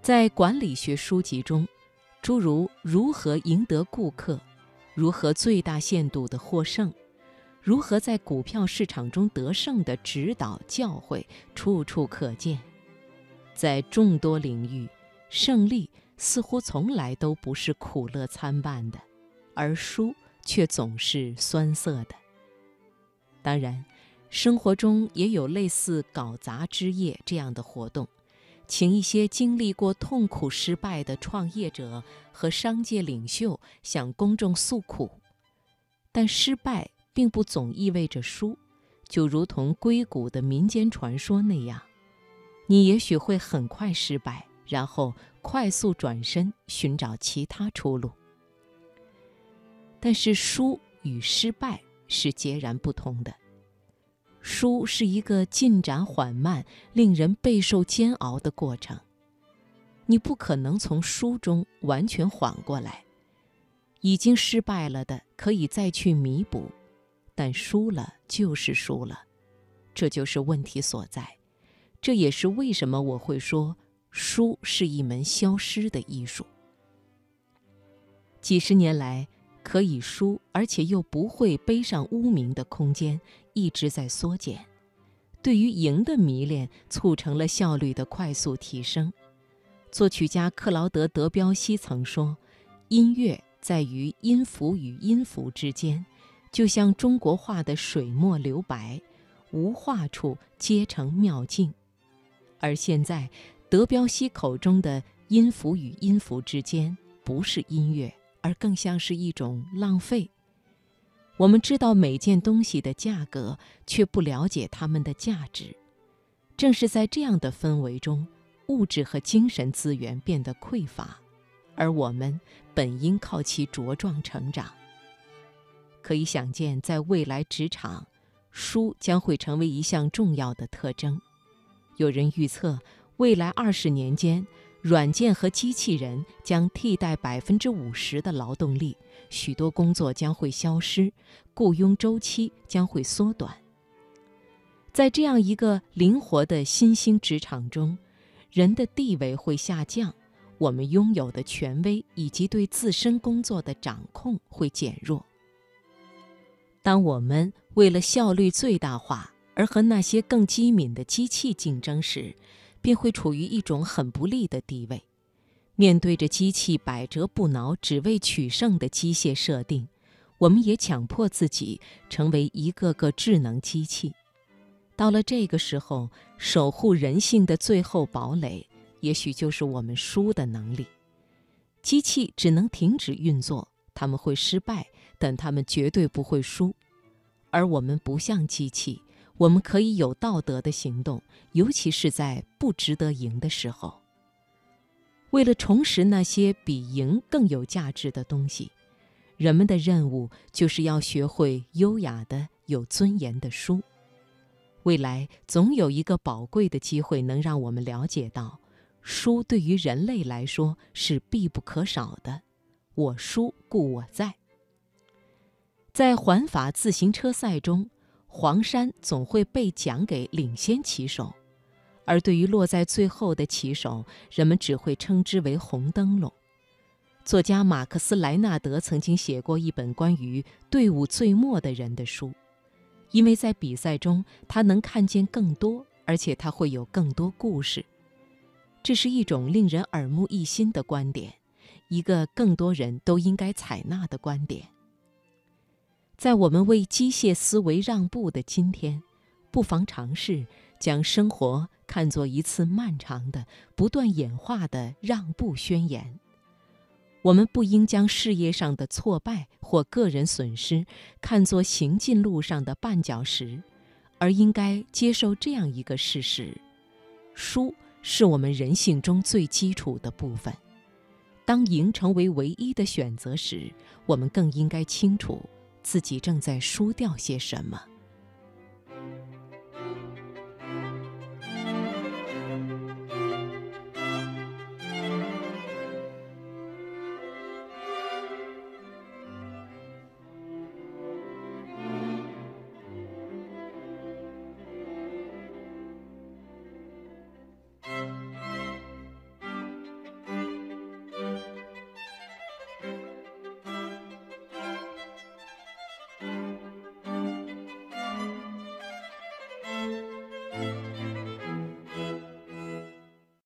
在管理学书籍中，诸如《如何赢得顾客》《如何最大限度的获胜》《如何在股票市场中得胜》的指导教诲处处可见。在众多领域，胜利似乎从来都不是苦乐参半的，而输却总是酸涩的。当然，生活中也有类似搞砸之夜这样的活动。请一些经历过痛苦失败的创业者和商界领袖向公众诉苦，但失败并不总意味着输，就如同硅谷的民间传说那样，你也许会很快失败，然后快速转身寻找其他出路。但是输与失败是截然不同的。输是一个进展缓慢、令人备受煎熬的过程。你不可能从书中完全缓过来。已经失败了的可以再去弥补，但输了就是输了，这就是问题所在。这也是为什么我会说，输是一门消失的艺术。几十年来。可以输，而且又不会背上污名的空间一直在缩减。对于赢的迷恋，促成了效率的快速提升。作曲家克劳德·德彪西曾说：“音乐在于音符与音符之间，就像中国画的水墨留白，无画处皆成妙境。”而现在，德彪西口中的音符与音符之间，不是音乐。而更像是一种浪费。我们知道每件东西的价格，却不了解它们的价值。正是在这样的氛围中，物质和精神资源变得匮乏，而我们本应靠其茁壮成长。可以想见，在未来职场，书将会成为一项重要的特征。有人预测，未来二十年间。软件和机器人将替代百分之五十的劳动力，许多工作将会消失，雇佣周期将会缩短。在这样一个灵活的新兴职场中，人的地位会下降，我们拥有的权威以及对自身工作的掌控会减弱。当我们为了效率最大化而和那些更机敏的机器竞争时，便会处于一种很不利的地位。面对着机器百折不挠、只为取胜的机械设定，我们也强迫自己成为一个个智能机器。到了这个时候，守护人性的最后堡垒，也许就是我们输的能力。机器只能停止运作，他们会失败，但他们绝对不会输。而我们不像机器。我们可以有道德的行动，尤其是在不值得赢的时候。为了重拾那些比赢更有价值的东西，人们的任务就是要学会优雅的、有尊严的输。未来总有一个宝贵的机会，能让我们了解到，输对于人类来说是必不可少的。我输故我在。在环法自行车赛中。黄山总会被奖给领先骑手，而对于落在最后的骑手，人们只会称之为红灯笼。作家马克思莱纳德曾经写过一本关于队伍最末的人的书，因为在比赛中他能看见更多，而且他会有更多故事。这是一种令人耳目一新的观点，一个更多人都应该采纳的观点。在我们为机械思维让步的今天，不妨尝试将生活看作一次漫长的、不断演化的让步宣言。我们不应将事业上的挫败或个人损失看作行进路上的绊脚石，而应该接受这样一个事实：输是我们人性中最基础的部分。当赢成为唯一的选择时，我们更应该清楚。自己正在输掉些什么？